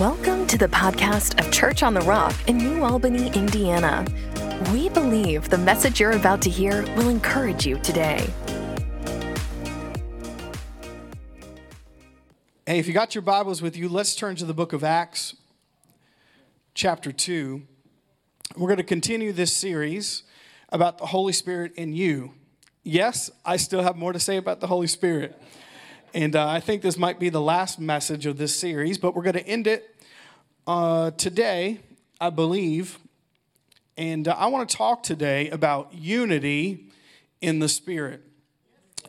Welcome to the podcast of Church on the Rock in New Albany, Indiana. We believe the message you're about to hear will encourage you today. Hey, if you got your Bibles with you, let's turn to the book of Acts, chapter 2. We're going to continue this series about the Holy Spirit in you. Yes, I still have more to say about the Holy Spirit. And uh, I think this might be the last message of this series, but we're going to end it uh, today, I believe. And uh, I want to talk today about unity in the Spirit.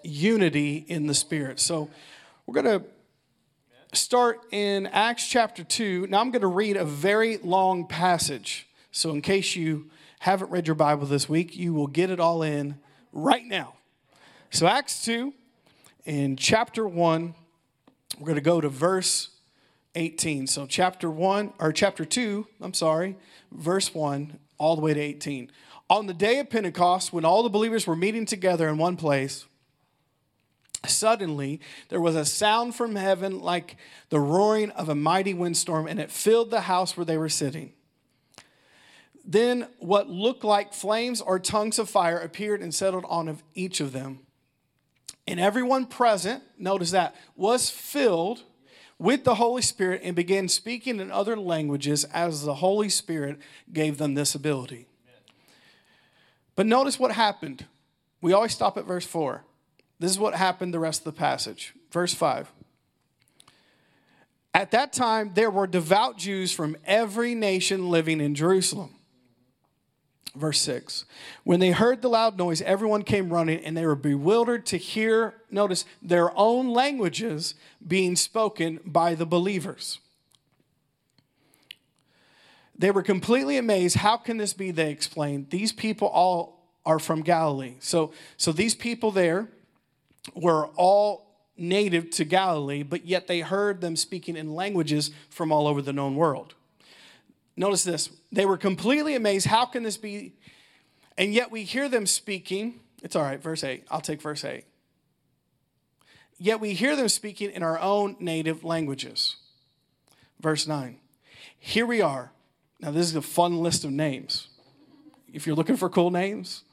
Unity in the Spirit. So we're going to start in Acts chapter 2. Now I'm going to read a very long passage. So, in case you haven't read your Bible this week, you will get it all in right now. So, Acts 2 in chapter 1, we're going to go to verse 18. So, chapter 1, or chapter 2, I'm sorry, verse 1, all the way to 18. On the day of Pentecost, when all the believers were meeting together in one place, suddenly there was a sound from heaven like the roaring of a mighty windstorm, and it filled the house where they were sitting. Then what looked like flames or tongues of fire appeared and settled on each of them. And everyone present, notice that, was filled with the Holy Spirit and began speaking in other languages as the Holy Spirit gave them this ability. But notice what happened. We always stop at verse 4. This is what happened the rest of the passage. Verse 5. At that time, there were devout Jews from every nation living in Jerusalem. Verse 6. When they heard the loud noise, everyone came running and they were bewildered to hear, notice, their own languages being spoken by the believers. They were completely amazed. How can this be? They explained. These people all are from Galilee. So, so these people there were all native to Galilee, but yet they heard them speaking in languages from all over the known world. Notice this. They were completely amazed. How can this be? And yet we hear them speaking. It's all right, verse 8. I'll take verse 8. Yet we hear them speaking in our own native languages. Verse 9. Here we are. Now, this is a fun list of names. If you're looking for cool names,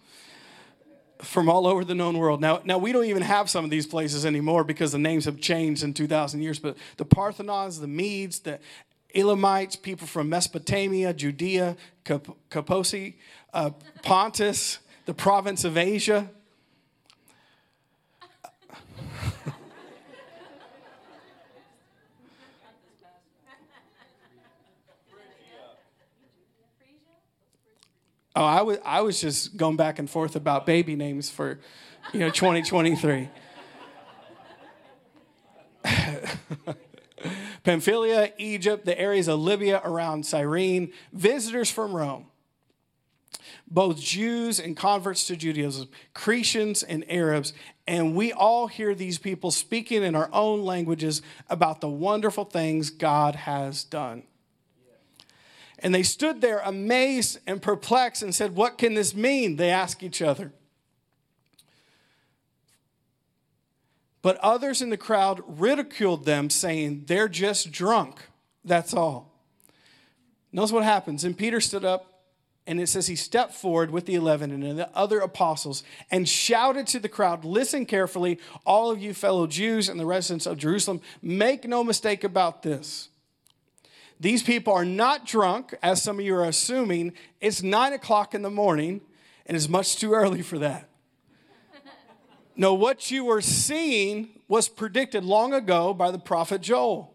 from all over the known world. Now, now we don't even have some of these places anymore because the names have changed in 2,000 years. But the Parthians, the Medes, the Elamites, people from Mesopotamia, Judea, Cappadocia, uh, Pontus, the province of Asia. Oh, I was I was just going back and forth about baby names for, you know, 2023. Pamphylia, Egypt, the areas of Libya around Cyrene, visitors from Rome, both Jews and converts to Judaism, Cretians and Arabs, and we all hear these people speaking in our own languages about the wonderful things God has done. And they stood there amazed and perplexed and said, What can this mean? They ask each other. But others in the crowd ridiculed them, saying, They're just drunk. That's all. Notice what happens. And Peter stood up, and it says he stepped forward with the eleven and the other apostles and shouted to the crowd Listen carefully, all of you fellow Jews and the residents of Jerusalem, make no mistake about this. These people are not drunk, as some of you are assuming. It's nine o'clock in the morning, and it's much too early for that. No, what you were seeing was predicted long ago by the prophet Joel.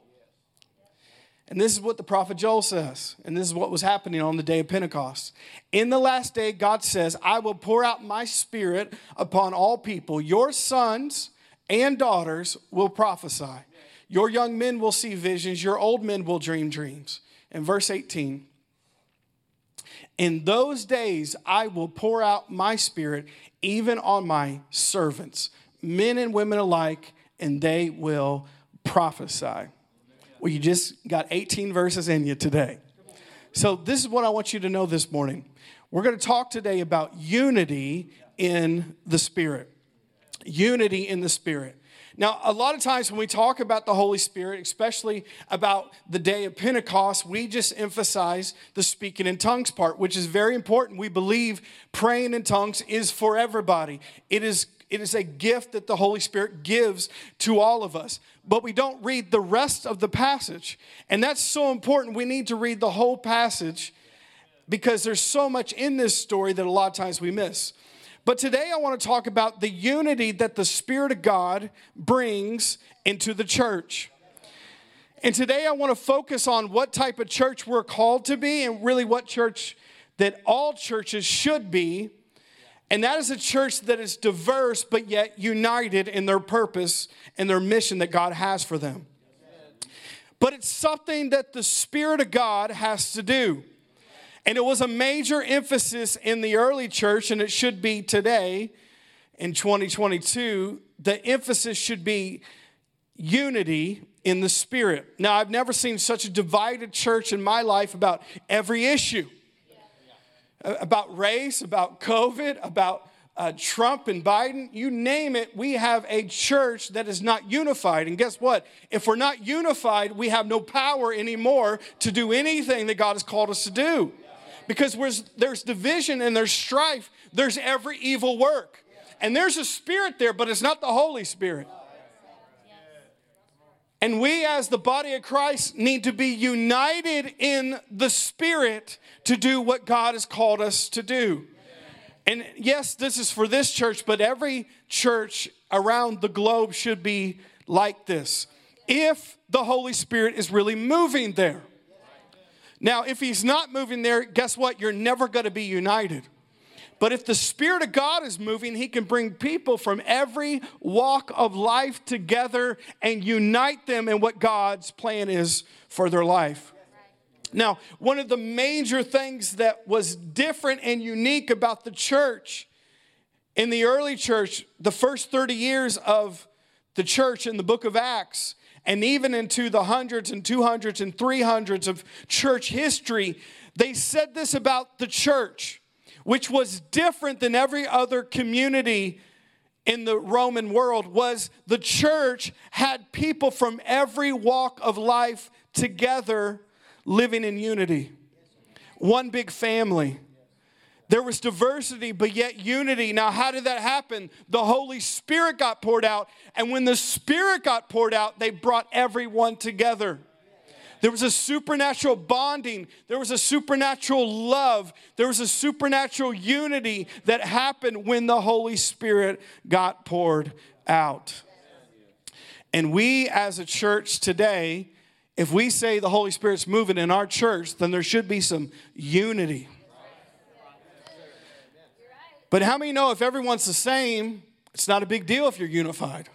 And this is what the prophet Joel says. And this is what was happening on the day of Pentecost. In the last day, God says, I will pour out my spirit upon all people. Your sons and daughters will prophesy. Your young men will see visions. Your old men will dream dreams. In verse 18, in those days, I will pour out my spirit even on my servants, men and women alike, and they will prophesy. Well, you just got 18 verses in you today. So, this is what I want you to know this morning. We're going to talk today about unity in the Spirit. Unity in the Spirit. Now, a lot of times when we talk about the Holy Spirit, especially about the day of Pentecost, we just emphasize the speaking in tongues part, which is very important. We believe praying in tongues is for everybody. It is it is a gift that the Holy Spirit gives to all of us. But we don't read the rest of the passage. And that's so important. We need to read the whole passage because there's so much in this story that a lot of times we miss. But today I want to talk about the unity that the Spirit of God brings into the church. And today I want to focus on what type of church we're called to be and really what church that all churches should be. And that is a church that is diverse but yet united in their purpose and their mission that God has for them. But it's something that the Spirit of God has to do. And it was a major emphasis in the early church, and it should be today in 2022. The emphasis should be unity in the spirit. Now, I've never seen such a divided church in my life about every issue about race, about COVID, about uh, Trump and Biden, you name it, we have a church that is not unified. And guess what? If we're not unified, we have no power anymore to do anything that God has called us to do. Because there's division and there's strife, there's every evil work. And there's a spirit there, but it's not the Holy Spirit. And we, as the body of Christ, need to be united in the Spirit to do what God has called us to do. And yes, this is for this church, but every church around the globe should be like this. If the Holy Spirit is really moving there. Now, if He's not moving there, guess what? You're never going to be united. But if the Spirit of God is moving, He can bring people from every walk of life together and unite them in what God's plan is for their life. Now, one of the major things that was different and unique about the church in the early church, the first 30 years of the church in the book of Acts, and even into the hundreds and 200s and 300s of church history, they said this about the church which was different than every other community in the Roman world, was the church had people from every walk of life together living in unity. One big family. There was diversity, but yet unity. Now, how did that happen? The Holy Spirit got poured out, and when the Spirit got poured out, they brought everyone together. There was a supernatural bonding. There was a supernatural love. There was a supernatural unity that happened when the Holy Spirit got poured out. And we as a church today, if we say the Holy Spirit's moving in our church, then there should be some unity. But how many know if everyone's the same, it's not a big deal if you're unified?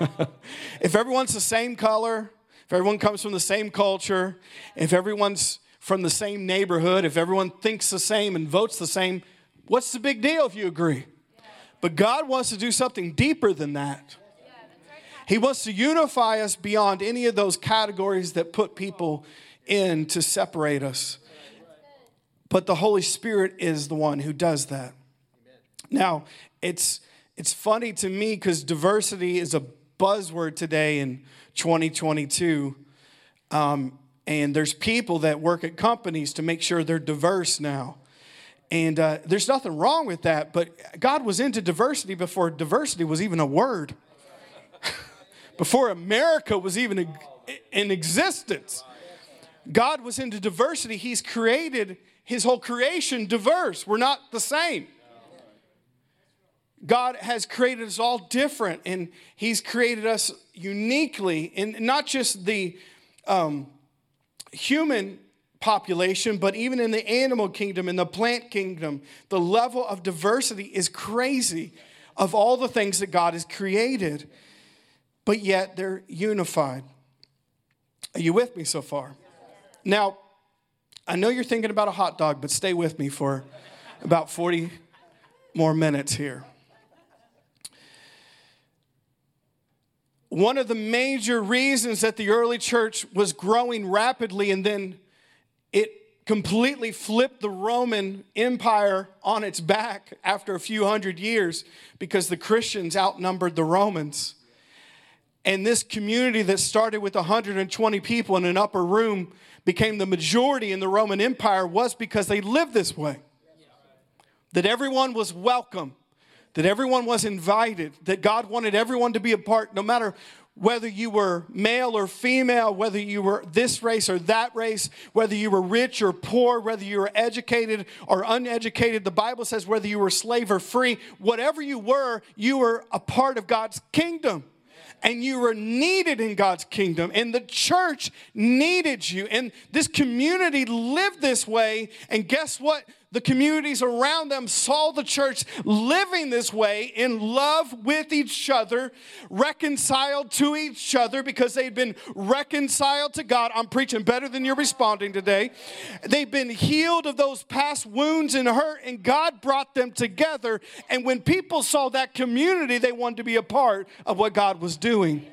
if everyone's the same color, if everyone comes from the same culture, if everyone's from the same neighborhood, if everyone thinks the same and votes the same, what's the big deal if you agree? But God wants to do something deeper than that. He wants to unify us beyond any of those categories that put people in to separate us. But the Holy Spirit is the one who does that. Now, it's it's funny to me because diversity is a buzzword today in 2022. Um, and there's people that work at companies to make sure they're diverse now. And uh, there's nothing wrong with that, but God was into diversity before diversity was even a word, before America was even in existence. God was into diversity. He's created his whole creation diverse. We're not the same. God has created us all different, and He's created us uniquely, and not just the um, human population, but even in the animal kingdom, in the plant kingdom, the level of diversity is crazy of all the things that God has created, but yet they're unified. Are you with me so far? Now, I know you're thinking about a hot dog, but stay with me for about 40 more minutes here. one of the major reasons that the early church was growing rapidly and then it completely flipped the Roman Empire on its back after a few hundred years because the Christians outnumbered the Romans. And this community that started with 120 people in an upper room became the majority in the Roman Empire was because they lived this way. That everyone was welcome, that everyone was invited, that God wanted everyone to be a part, no matter whether you were male or female, whether you were this race or that race, whether you were rich or poor, whether you were educated or uneducated. The Bible says whether you were slave or free, whatever you were, you were a part of God's kingdom and you were needed in God's kingdom, and the church needed you. And this community lived this way, and guess what? The communities around them saw the church living this way in love with each other, reconciled to each other because they'd been reconciled to God. I'm preaching better than you're responding today. They've been healed of those past wounds and hurt, and God brought them together. And when people saw that community, they wanted to be a part of what God was doing.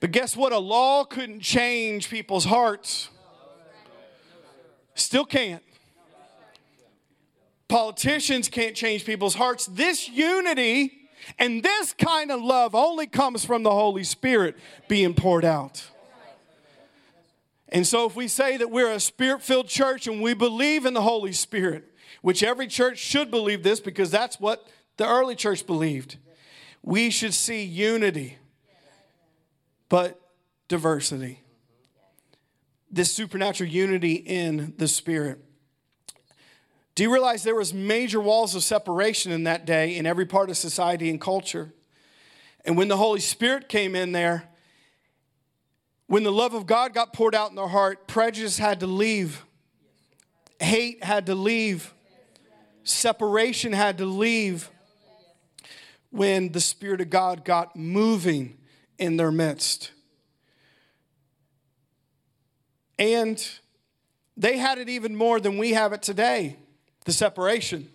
But guess what? A law couldn't change people's hearts. Still can't. Politicians can't change people's hearts. This unity and this kind of love only comes from the Holy Spirit being poured out. And so, if we say that we're a spirit filled church and we believe in the Holy Spirit, which every church should believe this because that's what the early church believed, we should see unity, but diversity this supernatural unity in the Spirit. Do you realize there was major walls of separation in that day in every part of society and culture? And when the Holy Spirit came in there, when the love of God got poured out in their heart, prejudice had to leave, hate had to leave, separation had to leave. When the Spirit of God got moving in their midst. And they had it even more than we have it today the separation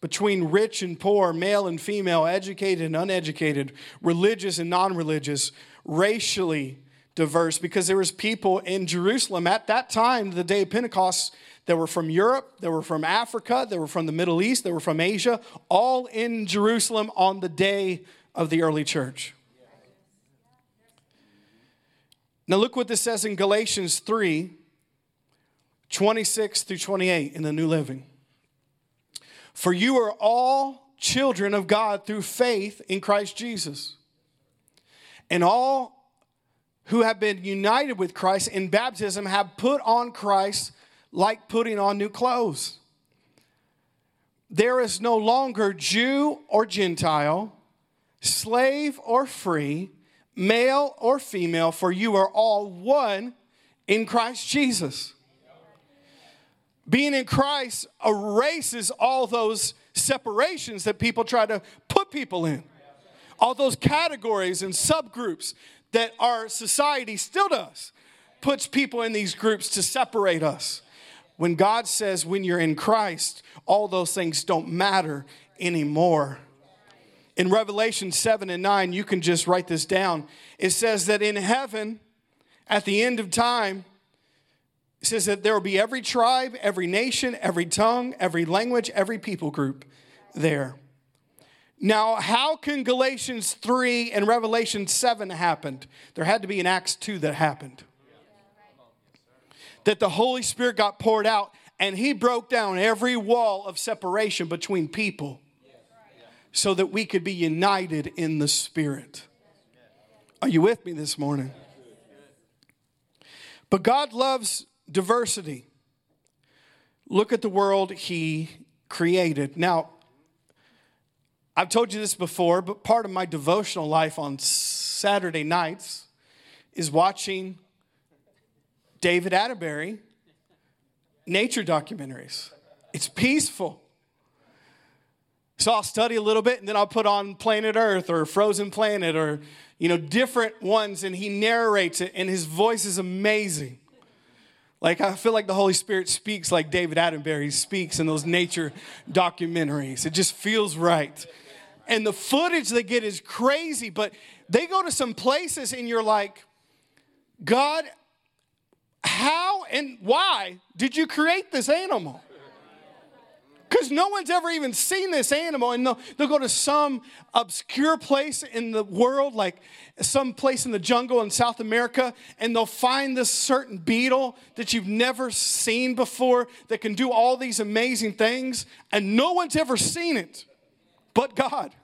between rich and poor, male and female, educated and uneducated, religious and non religious, racially diverse, because there was people in Jerusalem at that time, the day of Pentecost, that were from Europe, that were from Africa, that were from the Middle East, that were from Asia, all in Jerusalem on the day of the early church. Now, look what this says in Galatians 3 26 through 28 in the New Living. For you are all children of God through faith in Christ Jesus. And all who have been united with Christ in baptism have put on Christ like putting on new clothes. There is no longer Jew or Gentile, slave or free male or female, for you are all one in Christ Jesus. Being in Christ erases all those separations that people try to put people in, all those categories and subgroups that our society still does, puts people in these groups to separate us. When God says, when you're in Christ, all those things don't matter anymore in Revelation 7 and 9, you can just write this down. It says that in heaven, at the end of time, it says that there will be every tribe, every nation, every tongue, every language, every people group there. Now, how can Galatians 3 and Revelation 7 happened? There had to be an Acts 2 that happened. That the Holy Spirit got poured out and he broke down every wall of separation between people so that we could be united in the Spirit. Are you with me this morning? But God loves diversity. Look at the world He created. Now, I've told you this before, but part of my devotional life on Saturday nights is watching David Attenborough nature documentaries. It's peaceful. So I'll study a little bit and then I'll put on Planet Earth or Frozen Planet or, you know, different ones and he narrates it and his voice is amazing. Like I feel like the Holy Spirit speaks like David Attenborough speaks in those nature documentaries. It just feels right. And the footage they get is crazy, but they go to some places and you're like, God, how and why did you create this animal? Because no one's ever even seen this animal, and they'll, they'll go to some obscure place in the world, like some place in the jungle in South America, and they'll find this certain beetle that you've never seen before that can do all these amazing things, and no one's ever seen it but God.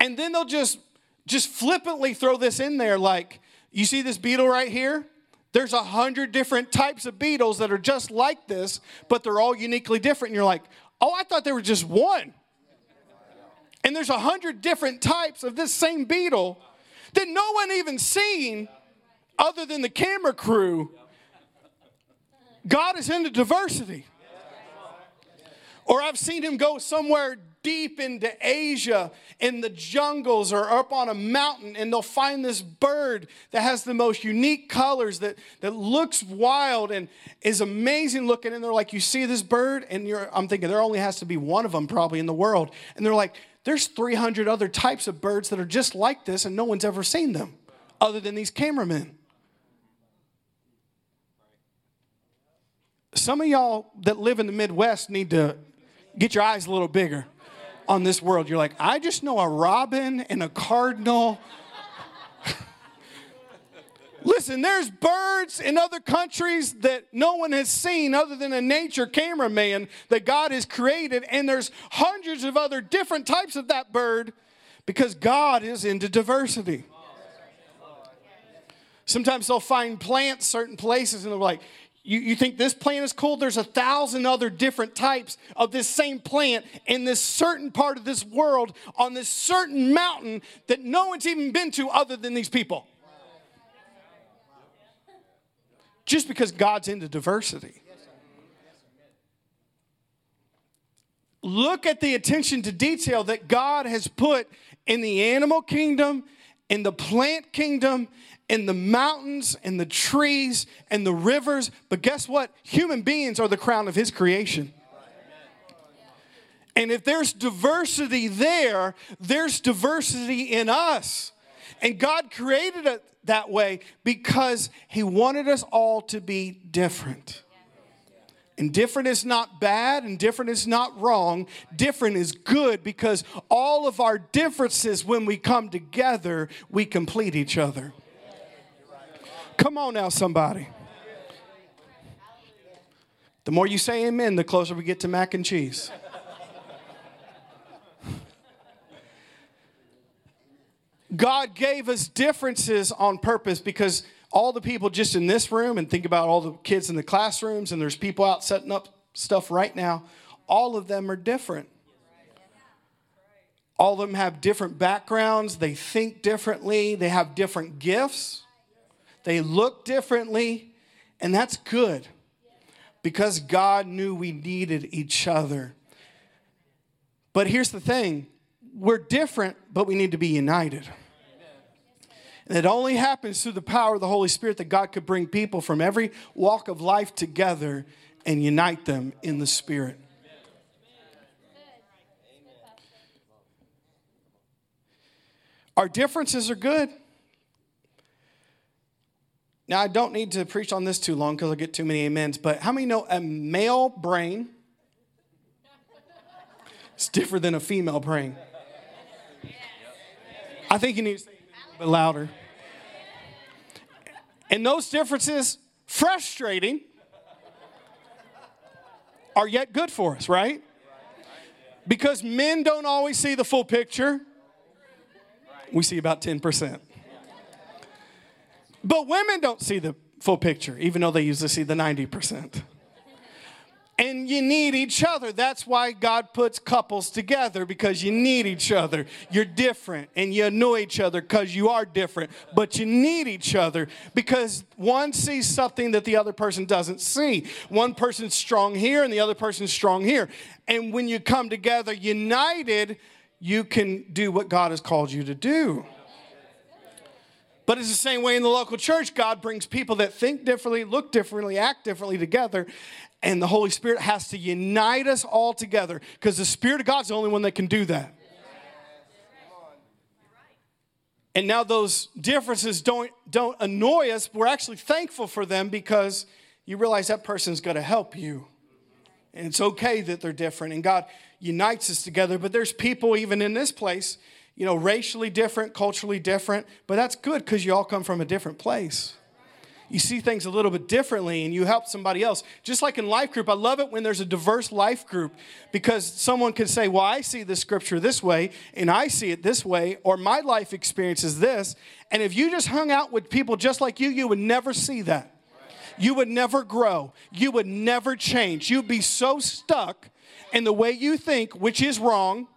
And then they'll just just flippantly throw this in there like, you see this beetle right here? There's a hundred different types of beetles that are just like this, but they're all uniquely different. And you're like, oh, I thought there was just one. And there's a hundred different types of this same beetle that no one even seen other than the camera crew. God is into diversity. Or I've seen him go somewhere deep into Asia in the jungles or up on a mountain and they'll find this bird that has the most unique colors that, that looks wild and is amazing looking. And they're like, You see this bird? And I'm thinking there only has to be one of them probably in the world. And they're like, There's 300 other types of birds that are just like this and no one's ever seen them other than these cameramen. Some of y'all that live in the Midwest need to get your eyes a little bigger on this world. You're like, I just know a robin and a cardinal. Listen, there's birds in other countries that no one has seen other than a nature cameraman that God has created, and there's hundreds of other different types of that bird because God is into diversity. Sometimes they'll find plants certain places and they're like, you, you think this plant is cool? There's a thousand other different types of this same plant in this certain part of this world on this certain mountain that no one's even been to other than these people. Just because God's into diversity. Look at the attention to detail that God has put in the animal kingdom, in the plant kingdom, in the mountains and the trees and the rivers. But guess what? Human beings are the crown of his creation. And if there's diversity there, there's diversity in us. And God created it that way because He wanted us all to be different. And different is not bad and different is not wrong. Different is good because all of our differences, when we come together, we complete each other. Come on now, somebody. The more you say amen, the closer we get to mac and cheese. God gave us differences on purpose because all the people just in this room, and think about all the kids in the classrooms, and there's people out setting up stuff right now, all of them are different. All of them have different backgrounds, they think differently, they have different gifts. They look differently, and that's good because God knew we needed each other. But here's the thing we're different, but we need to be united. And it only happens through the power of the Holy Spirit that God could bring people from every walk of life together and unite them in the Spirit. Our differences are good. Now, I don't need to preach on this too long because I'll get too many amens, but how many know a male brain is different than a female brain? I think you need to say a bit louder. And those differences, frustrating, are yet good for us, right? Because men don't always see the full picture. We see about 10%. But women don't see the full picture, even though they usually see the 90%. And you need each other. That's why God puts couples together because you need each other. You're different and you know each other because you are different, but you need each other because one sees something that the other person doesn't see. One person's strong here and the other person's strong here. And when you come together united, you can do what God has called you to do. But it's the same way in the local church. God brings people that think differently, look differently, act differently together. And the Holy Spirit has to unite us all together because the Spirit of God's the only one that can do that. And now those differences don't, don't annoy us. We're actually thankful for them because you realize that person's going to help you. And it's okay that they're different. And God unites us together. But there's people even in this place, you know, racially different, culturally different. But that's good because you all come from a different place you see things a little bit differently and you help somebody else. Just like in life group, I love it when there's a diverse life group because someone can say, Well, I see the scripture this way and I see it this way, or my life experience is this. And if you just hung out with people just like you, you would never see that. You would never grow. You would never change. You'd be so stuck in the way you think, which is wrong.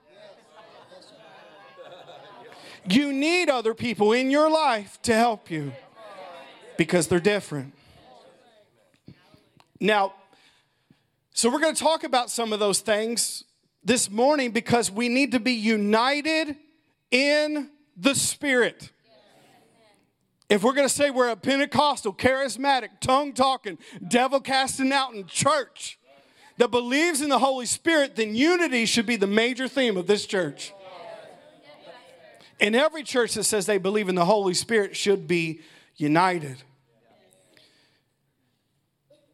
You need other people in your life to help you because they're different. Now, so we're going to talk about some of those things this morning because we need to be united in the Spirit. If we're going to say we're a Pentecostal, charismatic, tongue talking, devil casting out in church that believes in the Holy Spirit, then unity should be the major theme of this church. And every church that says they believe in the Holy Spirit should be united.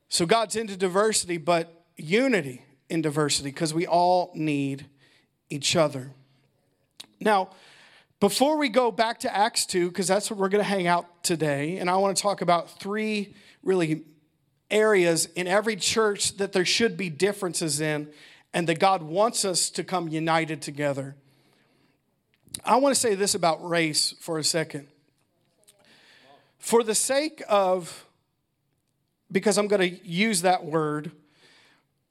So God's into diversity, but unity in diversity because we all need each other. Now, before we go back to Acts 2, because that's what we're going to hang out today, and I want to talk about three really areas in every church that there should be differences in, and that God wants us to come united together. I want to say this about race for a second. For the sake of because I'm going to use that word.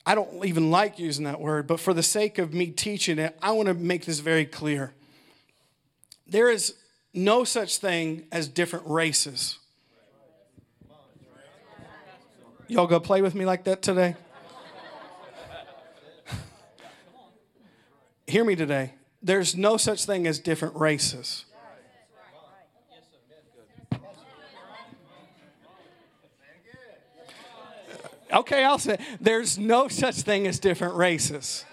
I don't even like using that word, but for the sake of me teaching it, I want to make this very clear. There is no such thing as different races. Y'all go play with me like that today? Hear me today. There's no such thing as different races. Okay, I'll say there's no such thing as different races.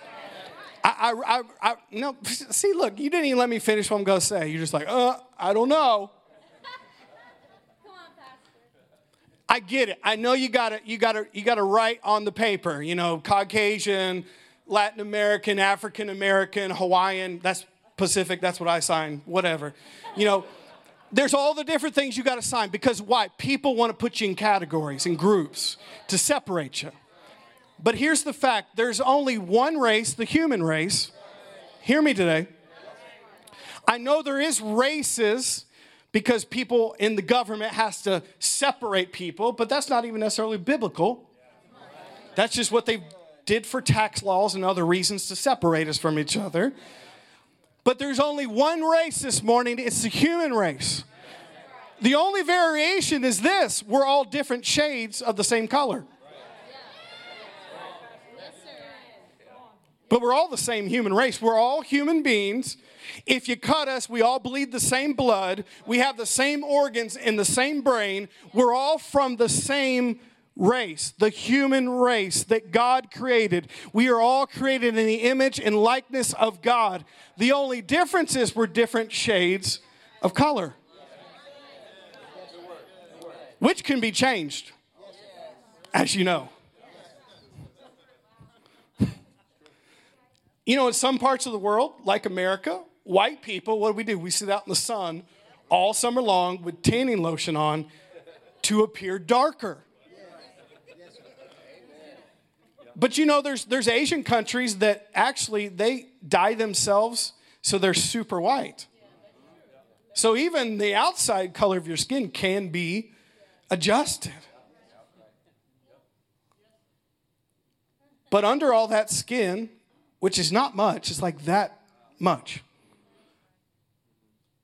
I, I, I, I, no, see, look, you didn't even let me finish what I'm to say. You're just like, uh, I don't know. I get it. I know you got to, you got to, you got to write on the paper. You know, Caucasian, Latin American, African American, Hawaiian. That's Pacific. That's what I sign. Whatever. You know, there's all the different things you got to sign because why? People want to put you in categories and groups to separate you. But here's the fact there's only one race, the human race. Hear me today. I know there is races because people in the government has to separate people, but that's not even necessarily biblical. That's just what they did for tax laws and other reasons to separate us from each other. But there's only one race this morning it's the human race. The only variation is this we're all different shades of the same color. But we're all the same human race. We're all human beings. If you cut us, we all bleed the same blood. We have the same organs in the same brain. We're all from the same race, the human race that God created. We are all created in the image and likeness of God. The only difference is we're different shades of color, which can be changed, as you know. You know, in some parts of the world, like America, white people, what do we do? We sit out in the sun all summer long with tanning lotion on to appear darker. But you know, there's, there's Asian countries that actually they dye themselves so they're super white. So even the outside color of your skin can be adjusted. But under all that skin, which is not much, it's like that much,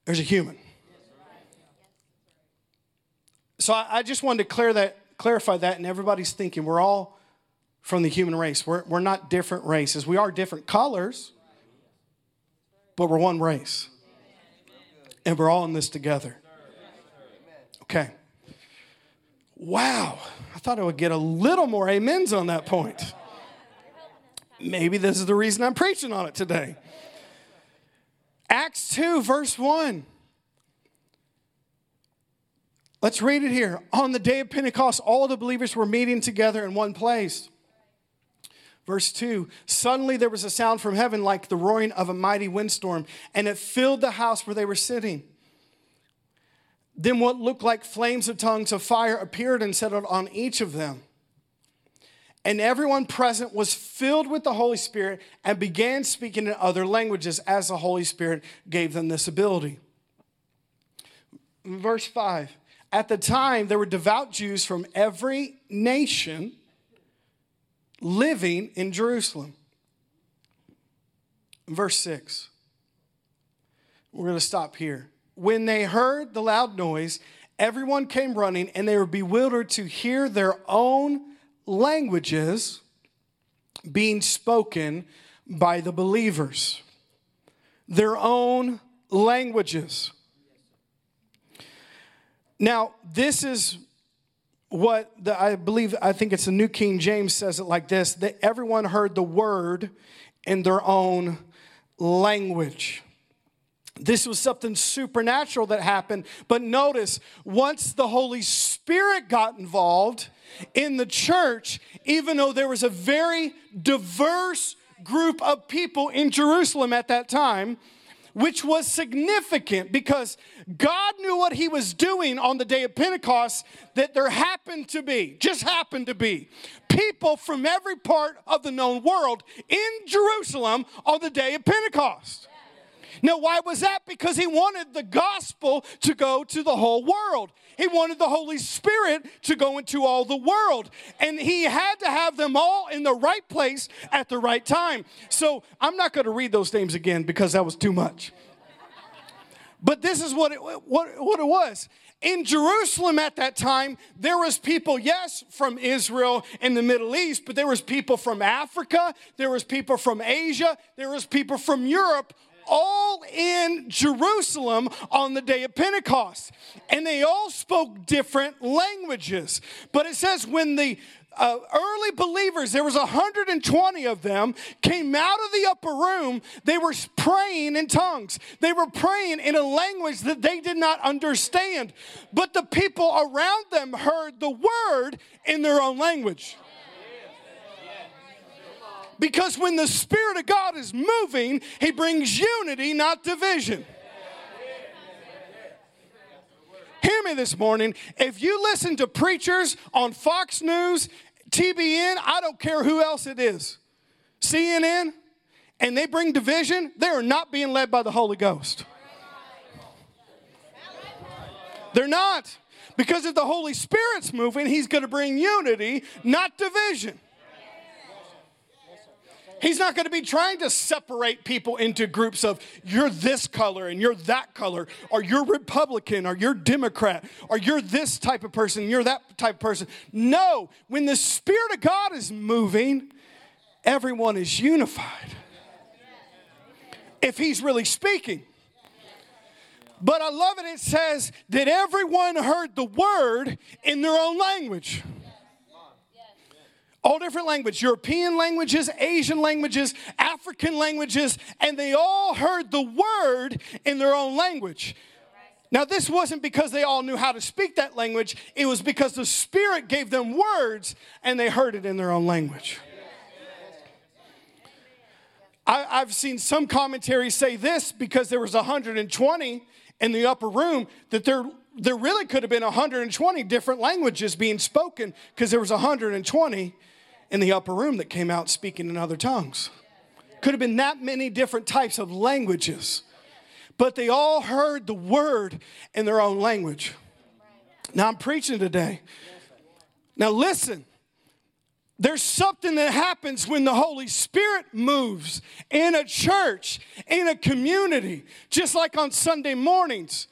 there's a human. So I, I just wanted to clear that, clarify that, and everybody's thinking we're all from the human race. We're, we're not different races. We are different colors, but we're one race. And we're all in this together. Okay. Wow. I thought I would get a little more amens on that point. Maybe this is the reason I'm preaching on it today. Acts 2, verse 1. Let's read it here. On the day of Pentecost, all the believers were meeting together in one place. Verse 2 Suddenly there was a sound from heaven like the roaring of a mighty windstorm, and it filled the house where they were sitting. Then what looked like flames of tongues of fire appeared and settled on each of them. And everyone present was filled with the Holy Spirit and began speaking in other languages as the Holy Spirit gave them this ability. Verse 5 At the time, there were devout Jews from every nation living in Jerusalem. Verse 6. We're going to stop here. When they heard the loud noise, everyone came running and they were bewildered to hear their own languages being spoken by the believers. Their own languages. Now, this is what the, I believe, I think it's the New King James says it like this that everyone heard the word in their own language. This was something supernatural that happened. But notice, once the Holy Spirit got involved in the church, even though there was a very diverse group of people in Jerusalem at that time, which was significant because God knew what He was doing on the day of Pentecost, that there happened to be, just happened to be, people from every part of the known world in Jerusalem on the day of Pentecost. Now, why was that? Because he wanted the gospel to go to the whole world. He wanted the Holy Spirit to go into all the world. And he had to have them all in the right place at the right time. So I'm not going to read those names again because that was too much. But this is what it, what, what it was in jerusalem at that time there was people yes from israel and the middle east but there was people from africa there was people from asia there was people from europe all in Jerusalem on the day of Pentecost. And they all spoke different languages. But it says when the uh, early believers, there was 120 of them, came out of the upper room. They were praying in tongues. They were praying in a language that they did not understand. But the people around them heard the word in their own language. Because when the Spirit of God is moving, He brings unity, not division. Hear me this morning. If you listen to preachers on Fox News, TBN, I don't care who else it is, CNN, and they bring division, they are not being led by the Holy Ghost. They're not. Because if the Holy Spirit's moving, He's going to bring unity, not division. He's not going to be trying to separate people into groups of you're this color and you're that color, or you're Republican, or you're Democrat, or you're this type of person, you're that type of person. No, when the Spirit of God is moving, everyone is unified. If He's really speaking. But I love it, it says that everyone heard the word in their own language all different languages European languages, Asian languages, African languages, and they all heard the word in their own language. Now, this wasn't because they all knew how to speak that language, it was because the Spirit gave them words and they heard it in their own language. I, have seen some commentaries say this because there was 120 in the upper room that there, there really could have been 120 different languages being spoken because there was 120 in the upper room that came out speaking in other tongues. Could have been that many different types of languages, but they all heard the word in their own language. Now I'm preaching today. Now listen. There's something that happens when the Holy Spirit moves in a church, in a community, just like on Sunday mornings,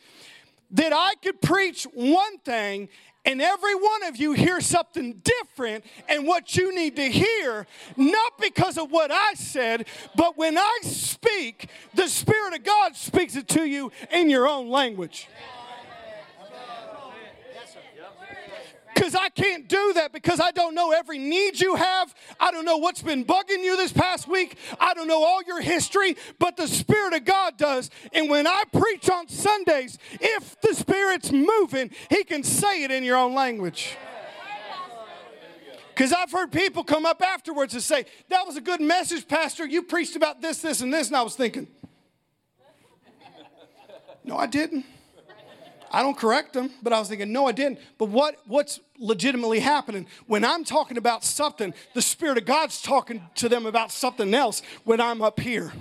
that I could preach one thing and every one of you hear something different and what you need to hear, not because of what I said, but when I speak, the Spirit of God speaks it to you in your own language. Because I can't do that because I don't know every need you have. I don't know what's been bugging you this past week. I don't know all your history, but the Spirit of God does. And when I preach on Sundays, if the Spirit's moving, He can say it in your own language. Because I've heard people come up afterwards and say, That was a good message, Pastor. You preached about this, this, and this. And I was thinking, No, I didn't. I don't correct them, but I was thinking, no, I didn't. But what, what's legitimately happening? When I'm talking about something, the Spirit of God's talking to them about something else when I'm up here.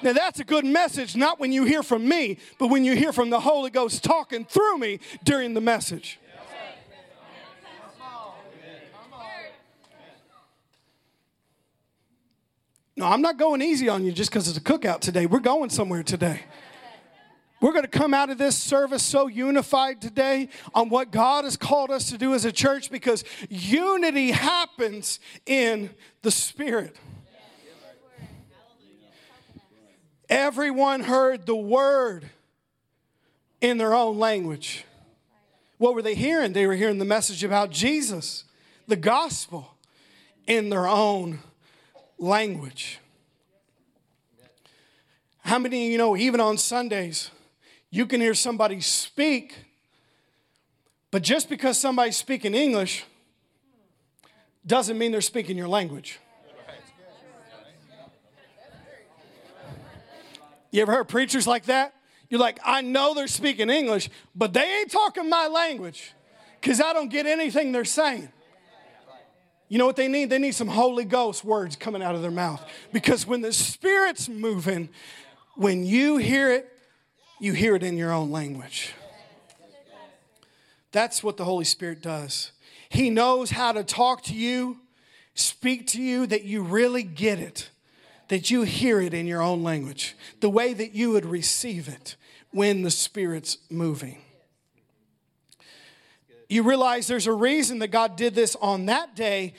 Now, that's a good message, not when you hear from me, but when you hear from the Holy Ghost talking through me during the message. No, I'm not going easy on you just because it's a cookout today. We're going somewhere today. We're going to come out of this service so unified today on what God has called us to do as a church because unity happens in the Spirit. Everyone heard the word in their own language. What were they hearing? They were hearing the message about Jesus, the gospel, in their own language. How many of you know, even on Sundays, you can hear somebody speak, but just because somebody's speaking English doesn't mean they're speaking your language. You ever heard preachers like that? You're like, I know they're speaking English, but they ain't talking my language because I don't get anything they're saying. You know what they need? They need some Holy Ghost words coming out of their mouth. Because when the Spirit's moving, when you hear it, you hear it in your own language. That's what the Holy Spirit does. He knows how to talk to you, speak to you, that you really get it, that you hear it in your own language, the way that you would receive it when the Spirit's moving. You realize there's a reason that God did this on that day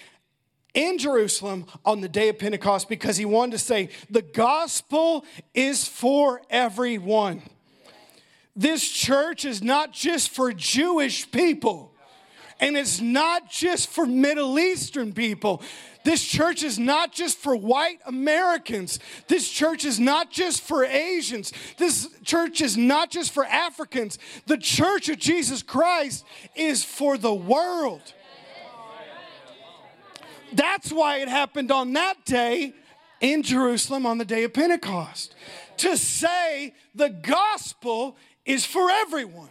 in Jerusalem on the day of Pentecost because he wanted to say, the gospel is for everyone. This church is not just for Jewish people, and it's not just for Middle Eastern people. This church is not just for white Americans. This church is not just for Asians. This church is not just for Africans. The church of Jesus Christ is for the world. That's why it happened on that day in Jerusalem on the day of Pentecost. To say the gospel is for everyone.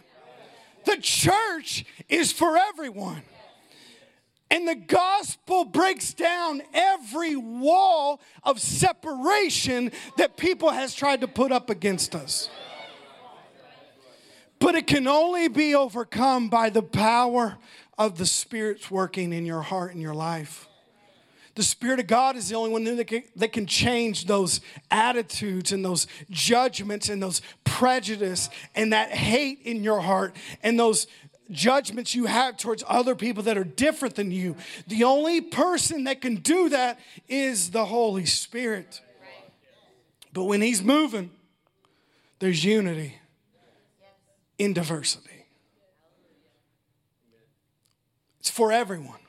The church is for everyone. And the gospel breaks down every wall of separation that people has tried to put up against us. But it can only be overcome by the power of the Spirit's working in your heart and your life. The Spirit of God is the only one that can, change those attitudes and those judgments and those prejudice and that hate in your heart and those judgments you have towards other people that are different than you. The only person that can do that is the Holy Spirit. But when He's moving, there's unity in diversity. It's for everyone.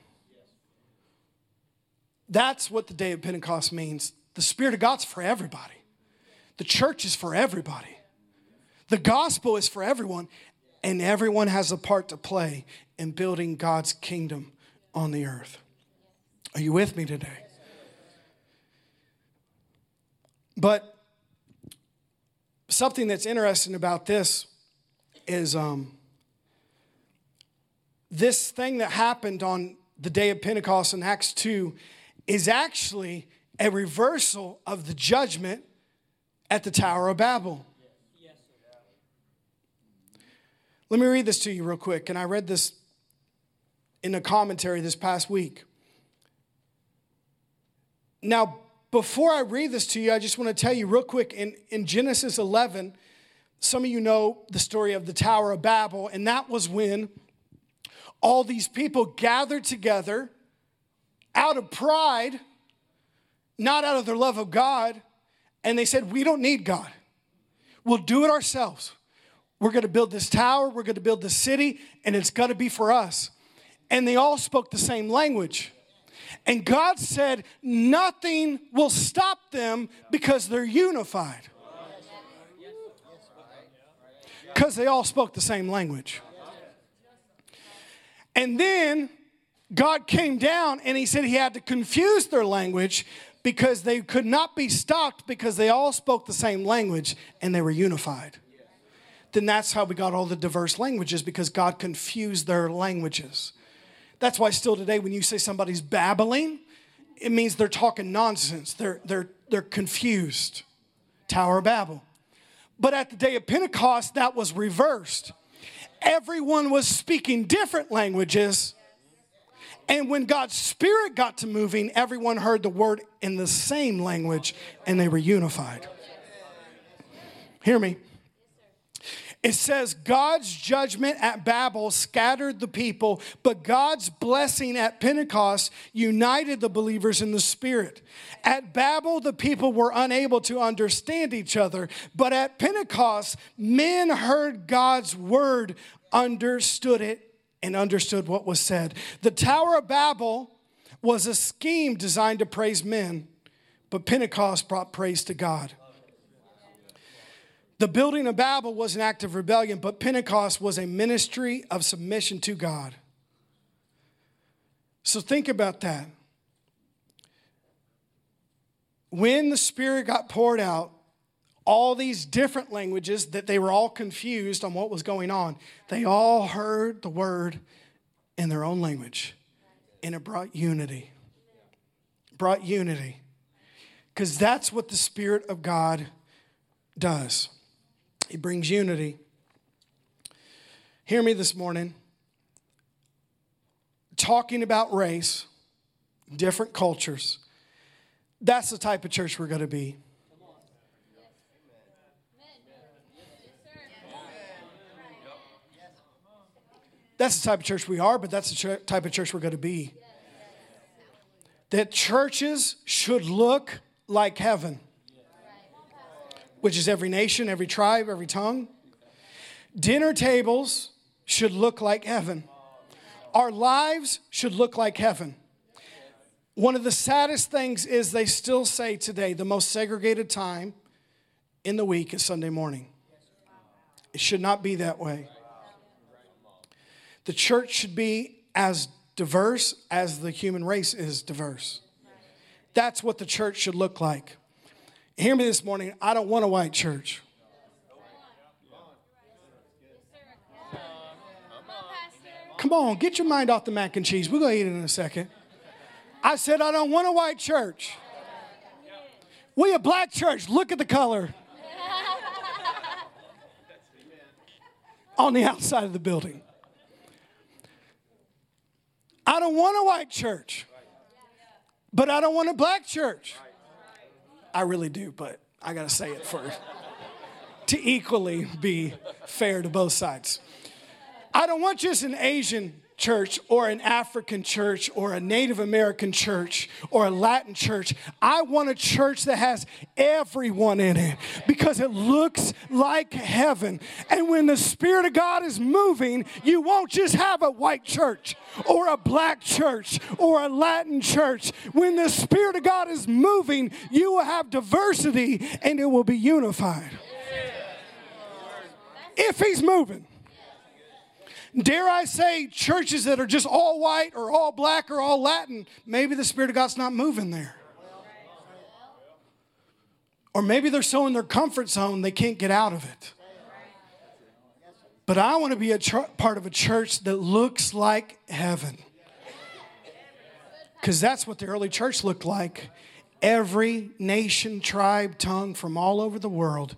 That's what the day of Pentecost means. The Spirit of God's for everybody, the church is for everybody, the gospel is for everyone, and everyone has a part to play in building God's kingdom on the earth. Are you with me today? But something that's interesting about this is um, this thing that happened on the day of Pentecost in Acts 2 is actually a reversal of the judgment at the Tower of Babel. Let me read this to you real quick. And I read this in a commentary this past week. Now, before I read this to you, I just want to tell you real quick in, in Genesis 11, some of you know the story of the Tower of Babel, and that was when all these people gathered together out of pride, not out of their love of God, and they said, We don't need God. We'll do it ourselves. We're going to build this tower, we're going to build this city, and it's going to be for us. and they all spoke the same language. And God said, nothing will stop them because they're unified. Because they all spoke the same language. And then God came down and he said he had to confuse their language because they could not be stopped because they all spoke the same language and they were unified. Then that's how we got all the diverse languages because God confused their languages. That's why still today when you say somebody's babbling, it means they're talking nonsense. They're they're they're confused. Tower of Babel. But at the day of Pentecost that was reversed. Everyone was speaking different languages and when God's Spirit got to moving, everyone heard the word in the same language and they were unified. Hear me. It says God's judgment at Babel scattered the people, but God's blessing at Pentecost united the believers in the Spirit. At Babel, the people were unable to understand each other, but at Pentecost, men heard God's word, understood it, and understood what was said. The Tower of Babel was a scheme designed to praise men, but Pentecost brought praise to God. The building of Babel was an act of rebellion, but Pentecost was a ministry of submission to God. So think about that. When the Spirit got poured out, all these different languages that they were all confused on what was going on. They all heard the word in their own language, and it brought unity. Brought unity. Because that's what the Spirit of God does. He brings unity. Hear me this morning. Talking about race, different cultures, that's the type of church we're going to be. That's the type of church we are, but that's the type of church we're going to be. That churches should look like heaven, which is every nation, every tribe, every tongue. Dinner tables should look like heaven. Our lives should look like heaven. One of the saddest things is they still say today the most segregated time in the week is Sunday morning. It should not be that way. The church should be as diverse as the human race is diverse. That's what the church should look like. Hear me this morning. I don't want a white church. Come on, get your mind off the mac and cheese. We're going to eat it in a second. I said, I don't want a white church. We a black church. Look at the color on the outside of the building. I don't want a white church, but I don't want a black church. I really do, but I got to say it first to equally be fair to both sides. I don't want just an Asian church or an African church or a Native American church or a Latin church. I want a church that has everyone in it because it looks like heaven. And when the Spirit of God is moving, you won't just have a white church or a black church or a Latin church. When the Spirit of God is moving, you will have diversity and it will be unified. If He's moving dare I say, churches that are just all white or all black or all Latin, maybe the Spirit of God's not moving there. Or maybe they're so in their comfort zone they can't get out of it. But I want to be a ch- part of a church that looks like heaven. Because that's what the early church looked like. Every nation, tribe, tongue from all over the world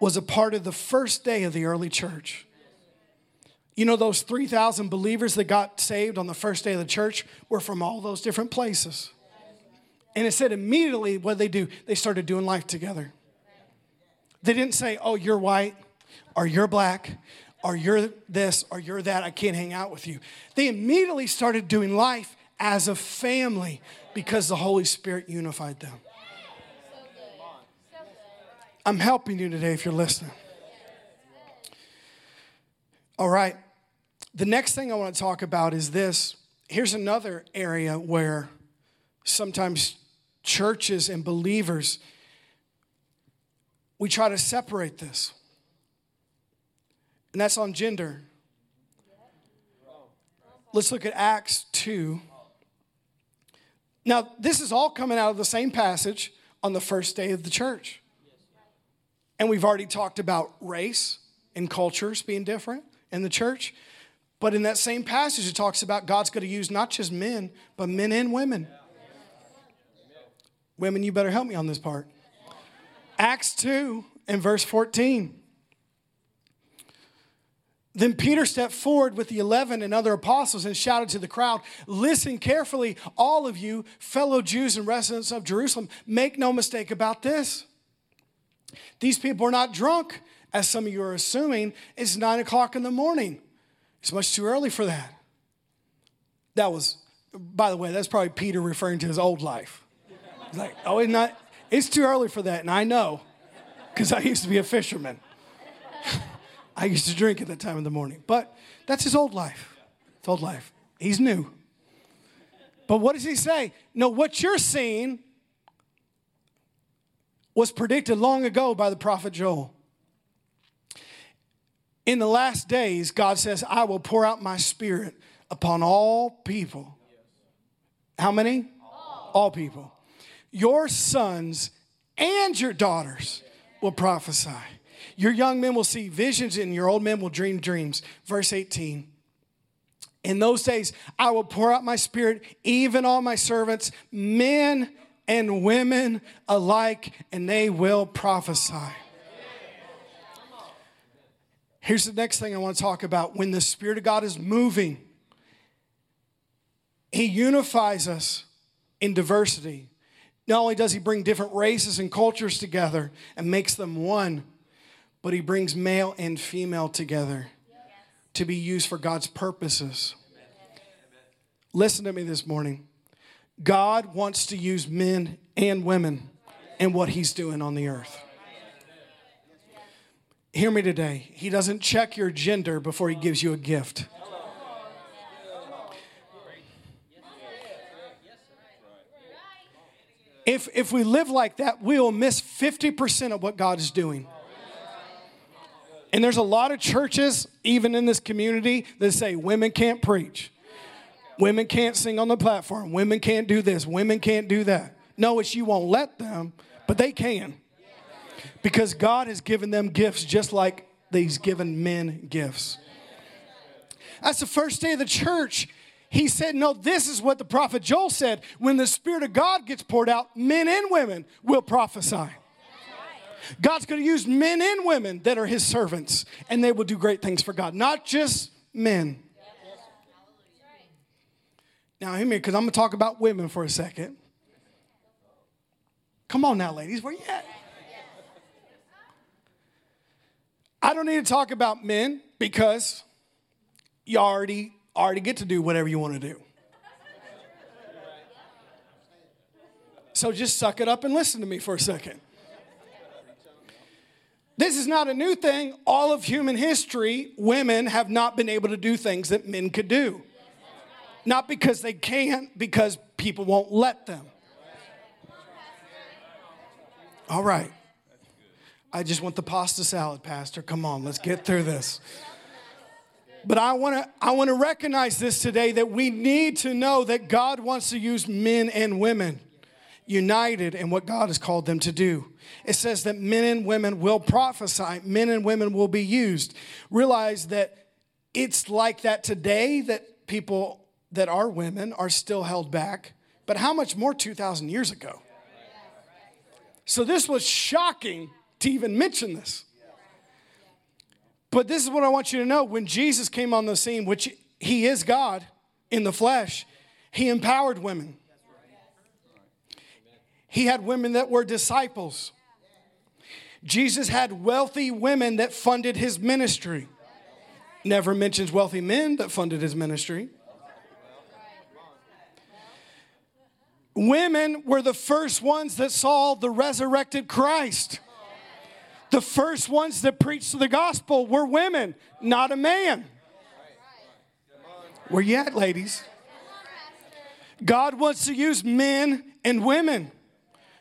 was a part of the first day of the early church. You know, those 3,000 believers that got saved on the first day of the church were from all those different places. And it said immediately what they do, they started doing life together. They didn't say, oh, you're white, or you're black, or you're this, or you're that, I can't hang out with you. They immediately started doing life as a family because the Holy Spirit unified them. I'm helping you today if you're listening. All right. The next thing I want to talk about is this. Here's another area where sometimes churches and believers we try to separate this. And that's on gender. Let's look at Acts 2. Now, this is all coming out of the same passage on the first day of the church. And we've already talked about race and cultures being different in the church. But in that same passage, it talks about God's going to use not just men, but men and women. Women, you better help me on this part. Acts 2 and verse 14. Then Peter stepped forward with the eleven and other apostles and shouted to the crowd Listen carefully, all of you, fellow Jews and residents of Jerusalem, make no mistake about this. These people are not drunk, as some of you are assuming. It's nine o'clock in the morning. It's much too early for that. That was, by the way, that's probably Peter referring to his old life. He's like, oh, it's not, it's too early for that, and I know, because I used to be a fisherman. I used to drink at that time of the morning. But that's his old life. It's old life. He's new. But what does he say? No, what you're seeing was predicted long ago by the prophet Joel. In the last days, God says, I will pour out my spirit upon all people. How many? All, all people. Your sons and your daughters will prophesy. Your young men will see visions, and your old men will dream dreams. Verse 18. In those days, I will pour out my spirit even on my servants, men and women alike, and they will prophesy. Here's the next thing I want to talk about. When the Spirit of God is moving, He unifies us in diversity. Not only does He bring different races and cultures together and makes them one, but He brings male and female together to be used for God's purposes. Listen to me this morning. God wants to use men and women in what He's doing on the earth. Hear me today. He doesn't check your gender before he gives you a gift. If, if we live like that, we will miss 50% of what God is doing. And there's a lot of churches, even in this community, that say women can't preach, women can't sing on the platform, women can't do this, women can't do that. No, it's you won't let them, but they can. Because God has given them gifts just like He's given men gifts. That's the first day of the church. He said, No, this is what the prophet Joel said. When the Spirit of God gets poured out, men and women will prophesy. God's going to use men and women that are His servants, and they will do great things for God, not just men. Now, hear me, because I'm going to talk about women for a second. Come on now, ladies, where you at? I don't need to talk about men because you already already get to do whatever you want to do. So just suck it up and listen to me for a second. This is not a new thing. All of human history, women have not been able to do things that men could do. Not because they can't, because people won't let them. All right. I just want the pasta salad, Pastor. Come on, let's get through this. But I want to I want to recognize this today that we need to know that God wants to use men and women united in what God has called them to do. It says that men and women will prophesy, men and women will be used. Realize that it's like that today that people that are women are still held back, but how much more 2,000 years ago? So this was shocking to even mention this. But this is what I want you to know. When Jesus came on the scene, which he is God in the flesh, he empowered women. He had women that were disciples. Jesus had wealthy women that funded his ministry. Never mentions wealthy men that funded his ministry. Women were the first ones that saw the resurrected Christ. The first ones that preached the gospel were women, not a man. Where you at, ladies? God wants to use men and women.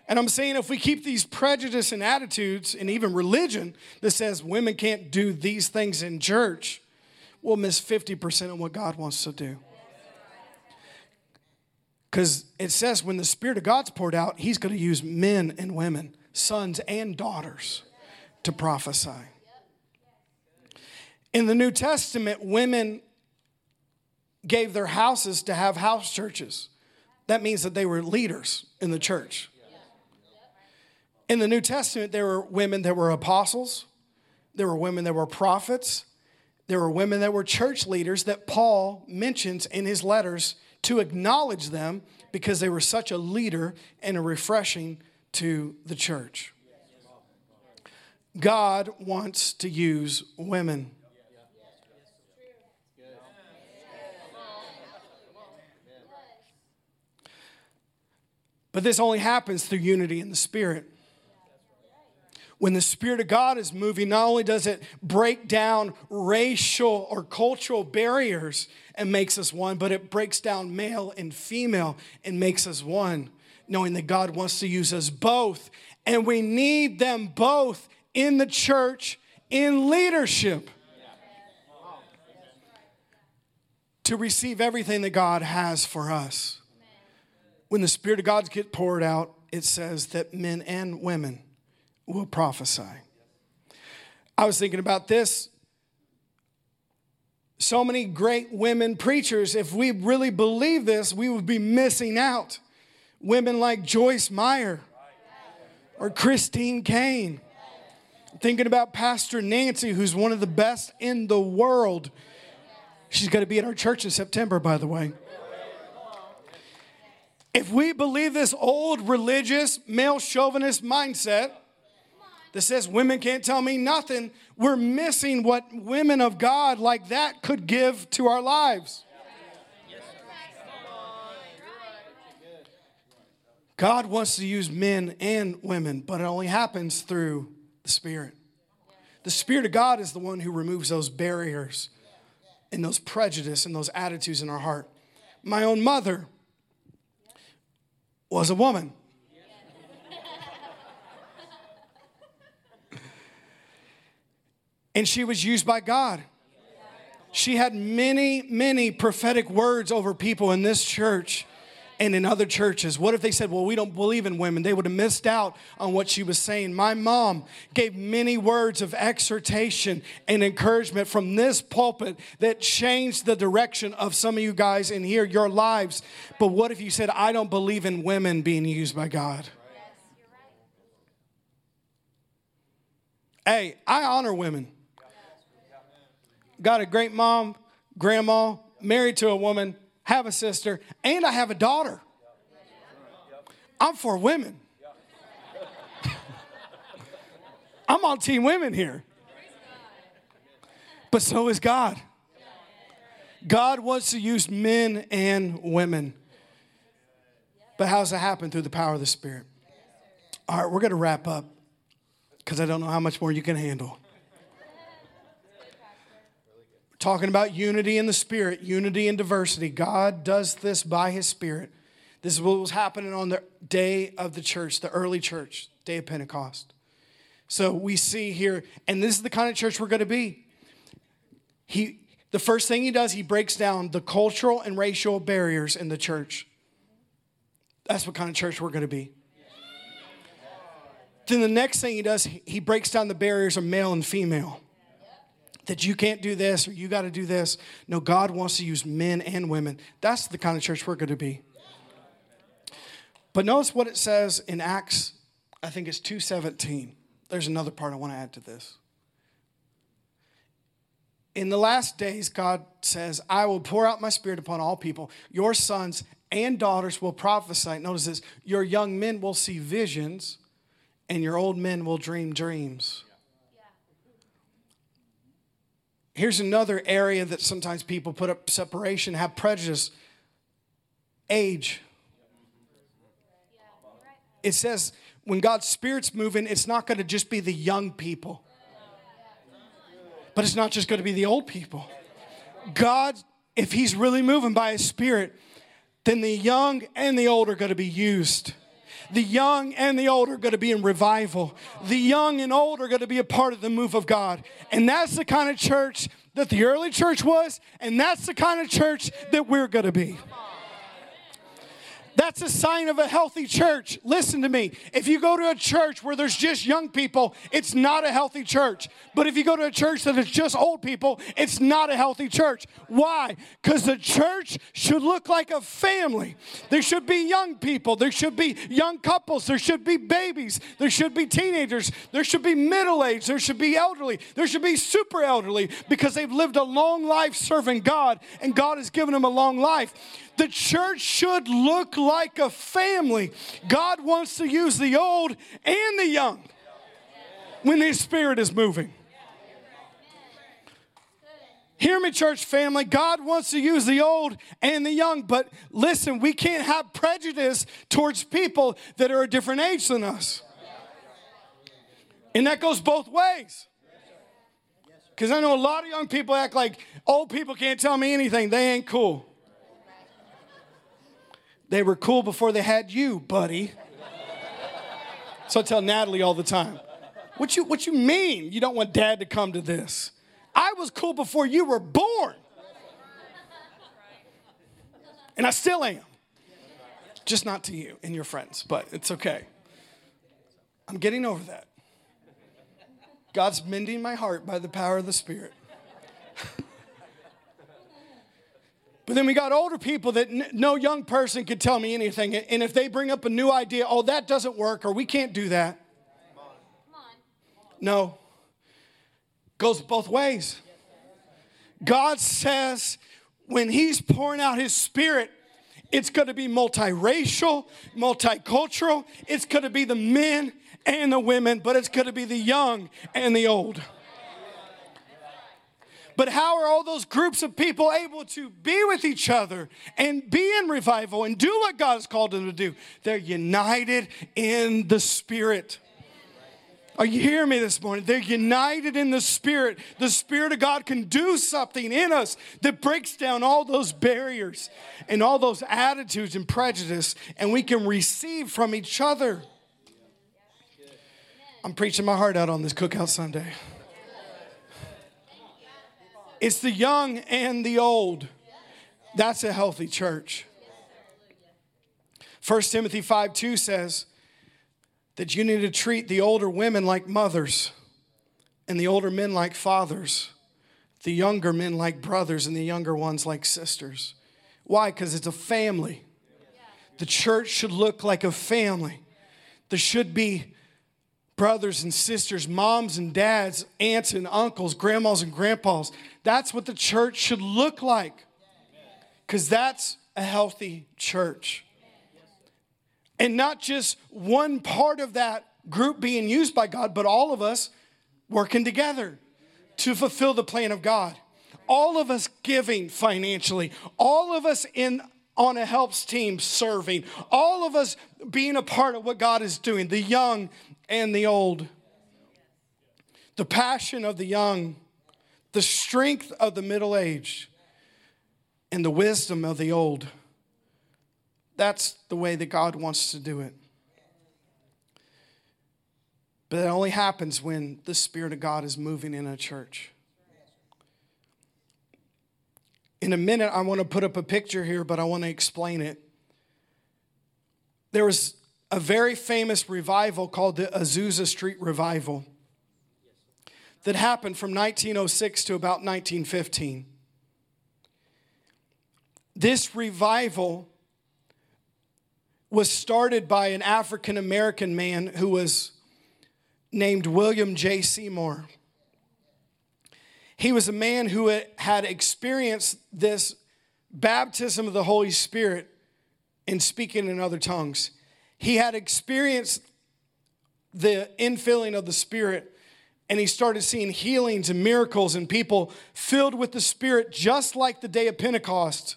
And I'm saying if we keep these prejudice and attitudes and even religion that says women can't do these things in church, we'll miss 50% of what God wants to do. Because it says when the Spirit of God's poured out, He's going to use men and women, sons and daughters, to prophesy. In the New Testament, women gave their houses to have house churches. That means that they were leaders in the church. In the New Testament, there were women that were apostles, there were women that were prophets, there were women that were church leaders that Paul mentions in his letters to acknowledge them because they were such a leader and a refreshing to the church. God wants to use women. But this only happens through unity in the Spirit. When the Spirit of God is moving, not only does it break down racial or cultural barriers and makes us one, but it breaks down male and female and makes us one, knowing that God wants to use us both. And we need them both in the church in leadership to receive everything that God has for us. When the Spirit of God gets poured out, it says that men and women will prophesy. I was thinking about this. So many great women preachers, if we really believe this, we would be missing out. Women like Joyce Meyer or Christine Caine. Thinking about Pastor Nancy, who's one of the best in the world. She's going to be at our church in September, by the way. If we believe this old religious male chauvinist mindset, that says women can't tell me nothing, we're missing what women of God like that could give to our lives. God wants to use men and women, but it only happens through the Spirit. The Spirit of God is the one who removes those barriers and those prejudice and those attitudes in our heart. My own mother was a woman. and she was used by God. She had many, many prophetic words over people in this church and in other churches. What if they said, Well, we don't believe in women? They would have missed out on what she was saying. My mom gave many words of exhortation and encouragement from this pulpit that changed the direction of some of you guys in here, your lives. But what if you said, I don't believe in women being used by God? Hey, I honor women. Got a great mom, grandma, married to a woman, have a sister, and I have a daughter. I'm for women. I'm on team women here. But so is God. God wants to use men and women. But how's it happen? Through the power of the Spirit. All right, we're going to wrap up because I don't know how much more you can handle talking about unity in the Spirit, unity in diversity. God does this by His Spirit. This is what was happening on the day of the church, the early church, day of Pentecost. So we see here, and this is the kind of church we're going to be. He, the first thing he does, he breaks down the cultural and racial barriers in the church. That's what kind of church we're going to be. Then the next thing he does, he breaks down the barriers of male and female that you can't do this or you got to do this. No, God wants to use men and women. That's the kind of church we're going to be. But notice what it says in Acts, I think it's 2:17. There's another part I want to add to this. In the last days, God says, I will pour out my spirit upon all people. Your sons and daughters will prophesy. Notice this your young men will see visions, and your old men will dream dreams. Here's another area that sometimes people put up separation, have prejudice age. It says when God's Spirit's moving, it's not going to just be the young people, but it's not just going to be the old people. God if he's really moving by his spirit, then the young and the old are going to be used. The young and the old are going to be in revival. The young and old are going to be a part of the move of God. And that's the kind of church that the early church was, and that's the kind of church that we're going to be. That's a sign of a healthy church. Listen to me. If you go to a church where there's just young people, it's not a healthy church. But if you go to a church that is just old people, it's not a healthy church. Why? Because the church should look like a family. There should be young people, there should be young couples, there should be babies, there should be teenagers, there should be middle aged, there should be elderly, there should be super elderly because they've lived a long life serving God and God has given them a long life. The church should look like a family. God wants to use the old and the young when His Spirit is moving. Hear me, church family. God wants to use the old and the young, but listen, we can't have prejudice towards people that are a different age than us. And that goes both ways. Because I know a lot of young people act like old people can't tell me anything, they ain't cool. They were cool before they had you, buddy. So I tell Natalie all the time, what you, what you mean you don't want dad to come to this? I was cool before you were born. And I still am. Just not to you and your friends, but it's okay. I'm getting over that. God's mending my heart by the power of the Spirit. But then we got older people that n- no young person could tell me anything. And if they bring up a new idea, oh, that doesn't work, or we can't do that. No. Goes both ways. God says when He's pouring out His Spirit, it's going to be multiracial, multicultural. It's going to be the men and the women, but it's going to be the young and the old. But how are all those groups of people able to be with each other and be in revival and do what God has called them to do? They're united in the Spirit. Are you hearing me this morning? They're united in the Spirit. The Spirit of God can do something in us that breaks down all those barriers and all those attitudes and prejudice, and we can receive from each other. I'm preaching my heart out on this Cookout Sunday. It's the young and the old. That's a healthy church. 1 Timothy 5 2 says that you need to treat the older women like mothers, and the older men like fathers, the younger men like brothers, and the younger ones like sisters. Why? Because it's a family. The church should look like a family. There should be brothers and sisters, moms and dads, aunts and uncles, grandmas and grandpas. That's what the church should look like. Because that's a healthy church. And not just one part of that group being used by God, but all of us working together to fulfill the plan of God. All of us giving financially, all of us in on a helps team serving, all of us being a part of what God is doing, the young and the old. The passion of the young, the strength of the middle aged, and the wisdom of the old. That's the way that God wants to do it. But it only happens when the Spirit of God is moving in a church. In a minute, I want to put up a picture here, but I want to explain it. There was a very famous revival called the Azusa Street Revival that happened from 1906 to about 1915. This revival was started by an African American man who was named William J. Seymour. He was a man who had experienced this baptism of the Holy Spirit in speaking in other tongues. He had experienced the infilling of the Spirit and he started seeing healings and miracles and people filled with the Spirit, just like the day of Pentecost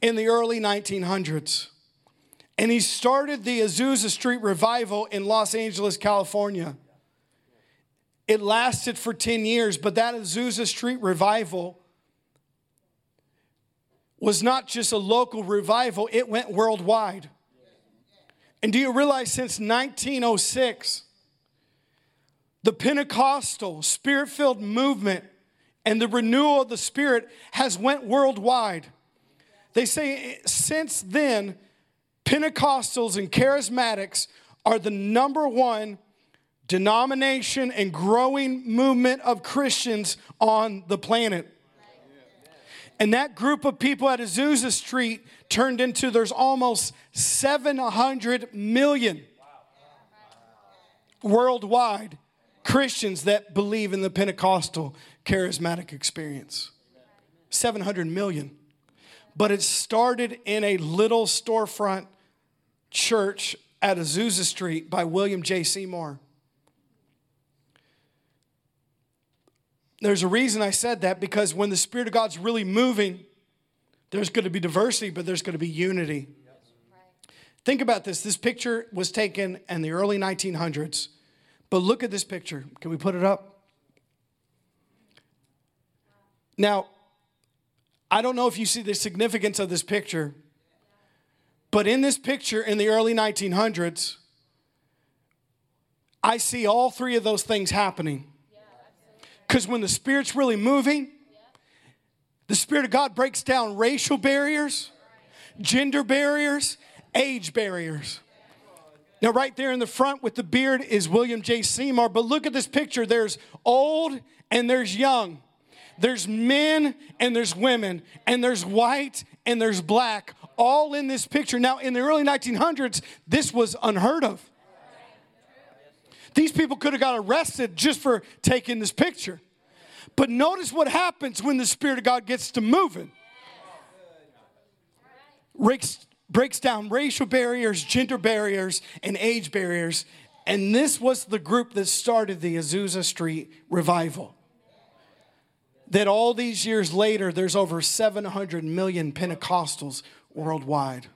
in the early 1900s. And he started the Azusa Street Revival in Los Angeles, California. It lasted for 10 years, but that Azusa Street revival was not just a local revival, it went worldwide. And do you realize since 1906, the Pentecostal spirit filled movement and the renewal of the Spirit has went worldwide. They say since then, Pentecostals and charismatics are the number one denomination and growing movement of Christians on the planet. And that group of people at Azusa Street turned into there's almost 700 million worldwide Christians that believe in the Pentecostal charismatic experience. 700 million. But it started in a little storefront church at Azusa Street by William J. Seymour. There's a reason I said that because when the Spirit of God's really moving, there's going to be diversity, but there's going to be unity. Think about this. This picture was taken in the early 1900s, but look at this picture. Can we put it up? Now, I don't know if you see the significance of this picture, but in this picture in the early 1900s, I see all three of those things happening. Because when the Spirit's really moving, the Spirit of God breaks down racial barriers, gender barriers, age barriers. Now, right there in the front with the beard is William J. Seymour, but look at this picture. There's old and there's young. There's men and there's women, and there's white and there's black, all in this picture. Now, in the early 1900s, this was unheard of. These people could have got arrested just for taking this picture. But notice what happens when the Spirit of God gets to moving. Breaks, breaks down racial barriers, gender barriers, and age barriers. And this was the group that started the Azusa Street revival. That all these years later, there's over 700 million Pentecostals worldwide.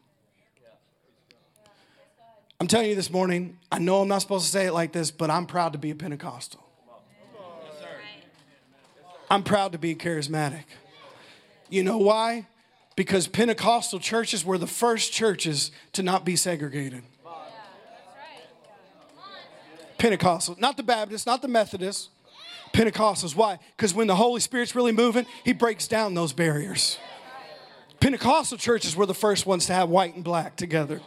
I'm telling you this morning, I know I'm not supposed to say it like this, but I'm proud to be a Pentecostal. I'm proud to be charismatic. You know why? Because Pentecostal churches were the first churches to not be segregated. Pentecostal, not the Baptists, not the Methodists, Pentecostals. Why? Because when the Holy Spirit's really moving, He breaks down those barriers. Pentecostal churches were the first ones to have white and black together.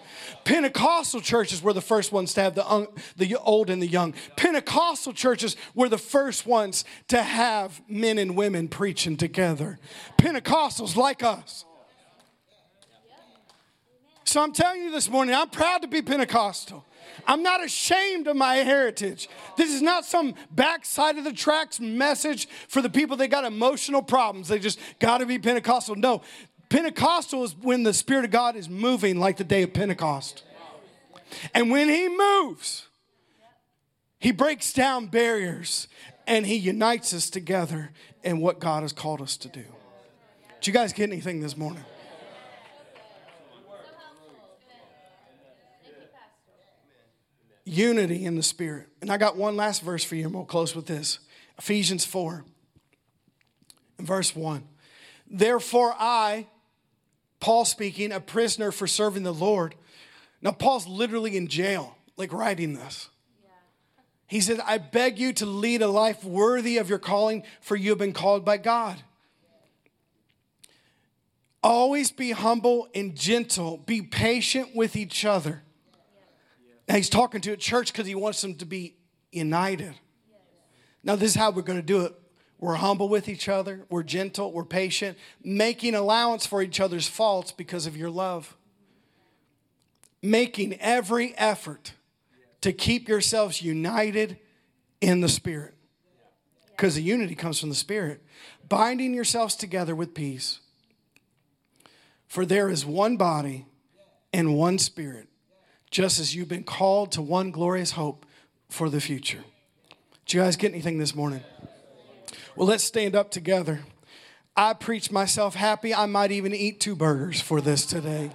Pentecostal churches were the first ones to have the, un- the old and the young. Pentecostal churches were the first ones to have men and women preaching together. Pentecostals like us. So I'm telling you this morning, I'm proud to be Pentecostal. I'm not ashamed of my heritage. This is not some backside of the tracks message for the people that got emotional problems. They just got to be Pentecostal. No, Pentecostal is when the Spirit of God is moving like the day of Pentecost. And when He moves, He breaks down barriers and He unites us together in what God has called us to do. Did you guys get anything this morning? Unity in the Spirit. And I got one last verse for you, and we'll close with this Ephesians 4, verse 1. Therefore, I, Paul speaking, a prisoner for serving the Lord. Now, Paul's literally in jail, like writing this. He said, I beg you to lead a life worthy of your calling, for you have been called by God. Always be humble and gentle, be patient with each other. Now, he's talking to a church because he wants them to be united. Now, this is how we're going to do it we're humble with each other. We're gentle. We're patient, making allowance for each other's faults because of your love. Making every effort to keep yourselves united in the Spirit. Because the unity comes from the Spirit. Binding yourselves together with peace. For there is one body and one Spirit, just as you've been called to one glorious hope for the future. Did you guys get anything this morning? Well, let's stand up together. I preach myself happy. I might even eat two burgers for this today.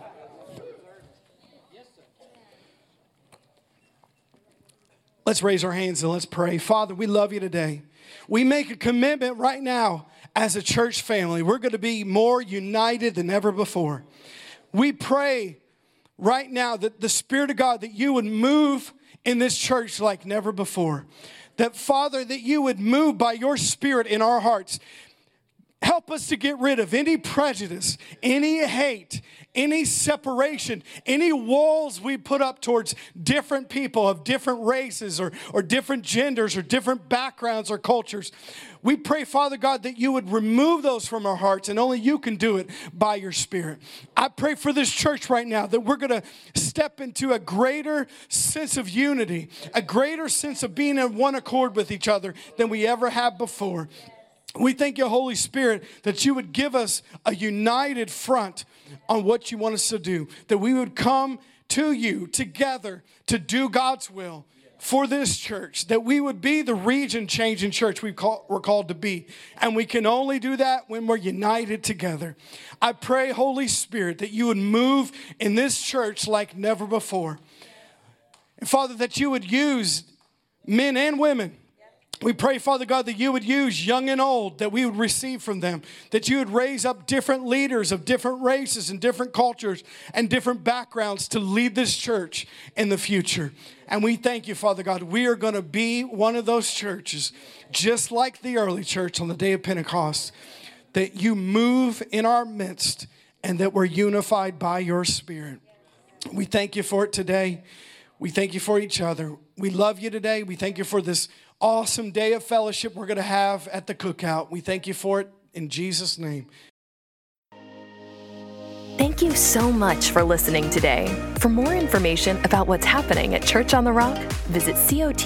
Let's raise our hands and let's pray. Father, we love you today. We make a commitment right now as a church family. We're going to be more united than ever before. We pray right now that the Spirit of God, that you would move in this church like never before. That, Father, that you would move by your Spirit in our hearts. Help us to get rid of any prejudice, any hate, any separation, any walls we put up towards different people of different races or, or different genders or different backgrounds or cultures. We pray, Father God, that you would remove those from our hearts, and only you can do it by your Spirit. I pray for this church right now that we're going to step into a greater sense of unity, a greater sense of being in one accord with each other than we ever have before. We thank you, Holy Spirit, that you would give us a united front on what you want us to do, that we would come to you together to do God's will for this church, that we would be the region changing church we call, we're called to be. And we can only do that when we're united together. I pray, Holy Spirit, that you would move in this church like never before. And Father, that you would use men and women we pray, Father God, that you would use young and old, that we would receive from them, that you would raise up different leaders of different races and different cultures and different backgrounds to lead this church in the future. And we thank you, Father God. We are going to be one of those churches, just like the early church on the day of Pentecost, that you move in our midst and that we're unified by your Spirit. We thank you for it today. We thank you for each other. We love you today. We thank you for this awesome day of fellowship we're going to have at the cookout. We thank you for it in Jesus' name. Thank you so much for listening today. For more information about what's happening at Church on the Rock, visit cotrin.org.